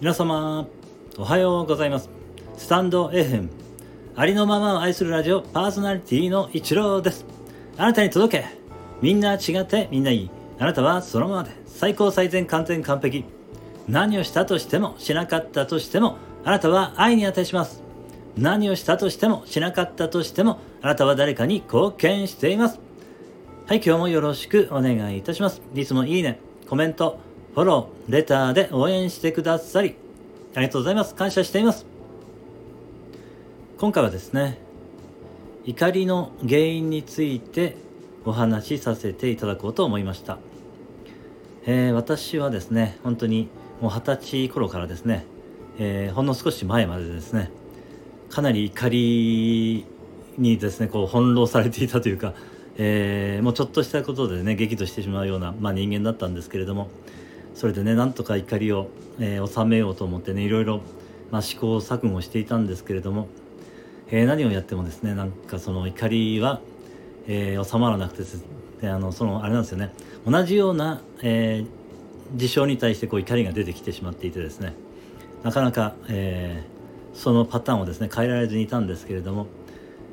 皆様おはようございます。スタンド FM ありのままを愛するラジオパーソナリティの一郎です。あなたに届けみんな違ってみんないい。あなたはそのままで最高最善完全完璧。何をしたとしてもしなかったとしてもあなたは愛に値します。何をしたとしてもしなかったとしてもあなたは誰かに貢献しています。はい今日もよろしくお願いいたします。いつもいいねコメントフォロー、レターで応援してくださり、ありがとうございます。感謝しています。今回はですね、怒りの原因についてお話しさせていただこうと思いました。えー、私はですね、本当にもう二十歳頃からですね、えー、ほんの少し前までですね、かなり怒りにですね、こう翻弄されていたというか、えー、もうちょっとしたことでね、激怒してしまうような、まあ、人間だったんですけれども、それでねなんとか怒りを、えー、収めようと思ってねいろいろ、まあ、試行錯誤していたんですけれども、えー、何をやってもですねなんかその怒りは、えー、収まらなくてであのそのあれなんですよね。同じような、え事象に対してこう怒りが出てきてしまっていてですねなかなか、えそのパターンをですね変えられずにいたんですけれども、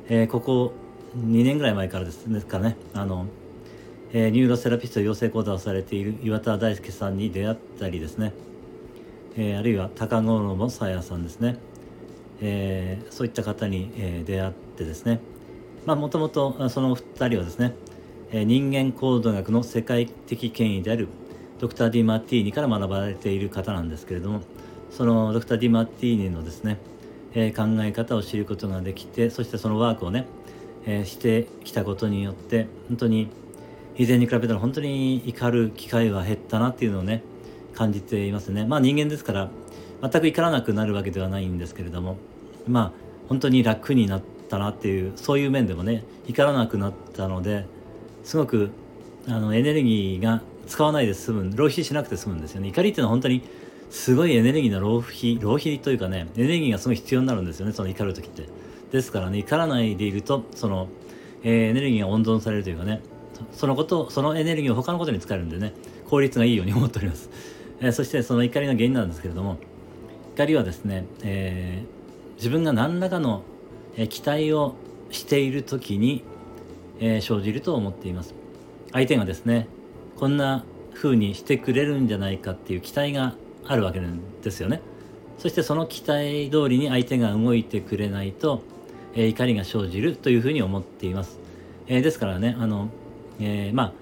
えここ2年ぐらい前からですかねあのえー、ニューロセラピスト養成講座をされている岩田大輔さんに出会ったりですね、えー、あるいは高野もさやさんですね、えー、そういった方に、え出会ってですね。まあもともとその2人はですね、え人間行動学の世界的権威であるドクター・ディマティーニから学ばれている方なんですけれどもそのドクター・ディマティーニのですね、え考え方を知ることができてそしてそのワークをね、えしてきたことによって本当に以前に比べたら本当に怒る機会は減ったなっていうのをね感じていますね。まあ人間ですから全く怒らなくなるわけではないんですけれどもまあ本当に楽になったなっていうそういう面でもね怒らなくなったのですごくあのエネルギーが使わないで済む浪費しなくて済むんですよね。怒りっていうのは本当にすごいエネルギーの浪費浪費というかねエネルギーがすごい必要になるんですよねその怒る時って。ですからね怒らないでいるとその、えー、エネルギーが温存されるというかねそのことそのエネルギーを他のことに使えるんでね効率がいいように思っております、えー、そしてその怒りの原因なんですけれども怒りはですね、えー、自分が何らかの、え期待をしている時に、え生じると思っています。相手がですねこんな風にしてくれるんじゃないかっていう期待があるわけなんですよね。そしてその期待通りに相手が動いてくれないと、え怒りが生じるというふうに思っています、えですからねあのえー、ま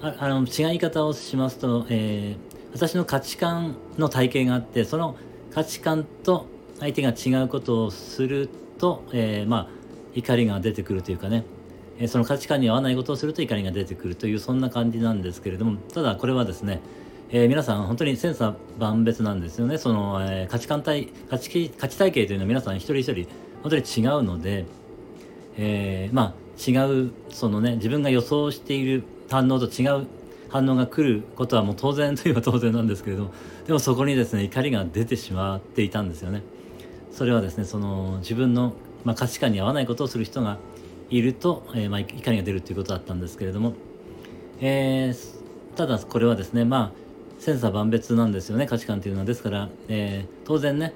ああの違い方をしますと、えー、私の価値観の体系があってその価値観と相手が違うことをすると、えー、まあ怒りが出てくるというかね、えその価値観に合わないことをすると怒りが出てくるというそんな感じなんですけれどもただこれはですね、えー、皆さん本当に千差万別なんですよね。その、えー、価値観体価値価値体系というのは皆さん一人一人本当に違うので、えー、まあ違うそのね自分が予想している反応と違う反応が来ることはもう当然といえば当然なんですけれどもでもそこにですね怒りが出てしまっていたんですよね。それはですねその自分の、まあ、価値観に合わないことをする人がいると、えー、まあ、怒りが出るということだったんですけれども、えー、ただこれはですねまあ千差万別なんですよね価値観というのは。ですから、えー、当然ね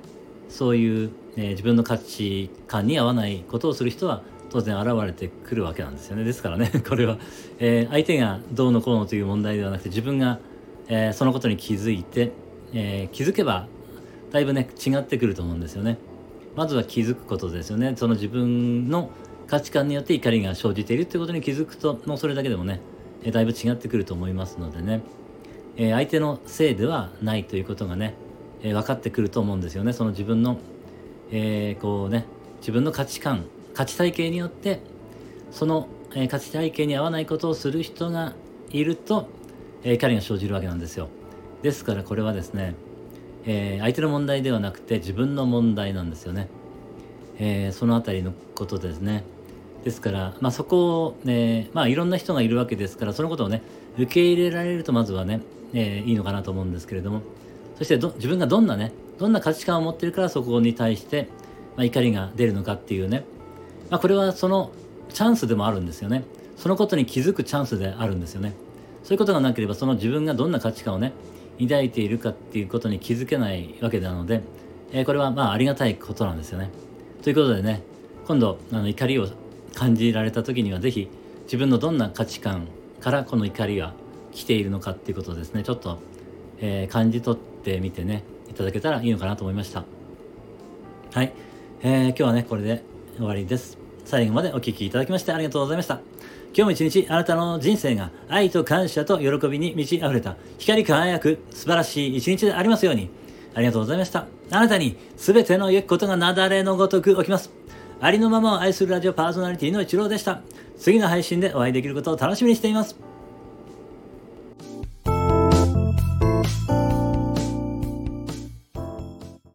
そういう、え自分の価値観に合わないことをする人は当然現れてくるわけなんですよね。ですからね これは、えー、相手がどうのこうのという問題ではなくて自分が、えー、そのことに気づいて、えー、気づけばだいぶね違ってくると思うんですよね。まずは気づくことですよね。その自分の価値観によって怒りが生じているということに気づくともうそれだけでもね、えだいぶ違ってくると思いますのでね、え相手のせいではないということがね、え分かってくると思うんですよね。その自分の、えこうね自分の価値観価値体系によってその、えー、価値体系に合わないことをする人がいると、えー、彼が生じるわけなんですよ。ですからこれはですね、えー、相手の問題ではなくて自分の問題なんですよね、えー、そのあたりのことですね。ですから、まあ、そこを、ね、まあ、いろんな人がいるわけですからそのことをね受け入れられるとまずはね、えー、いいのかなと思うんですけれども。そして自分がどんなねどんな価値観を持ってるからそこに対して、まあ、怒りが出るのかっていうねまあ、これはそのチャンスでもあるんですよね。そのことに気づくチャンスであるんですよね。そういうことがなければその自分がどんな価値観をね抱いているかっていうことに気づけないわけなので、えー、これはまあありがたいことなんですよね。ということでね今度あの怒りを感じられた時には是非自分のどんな価値観からこの怒りが来ているのかっていうことをですねちょっと、えー、感じ取ってみてねいただけたらいいのかなと思いました。はい、えー、今日はねこれで終わりです。最後までお聴きいただきましてありがとうございました。今日も一日あなたの人生が愛と感謝と喜びに満ち溢れた光り輝く素晴らしい一日でありますように。ありがとうございました。あなたに全ての良きことが雪崩のごとく起きます。ありのままを愛するラジオパーソナリティの一郎でした。次の配信でお会いできることを楽しみにしています。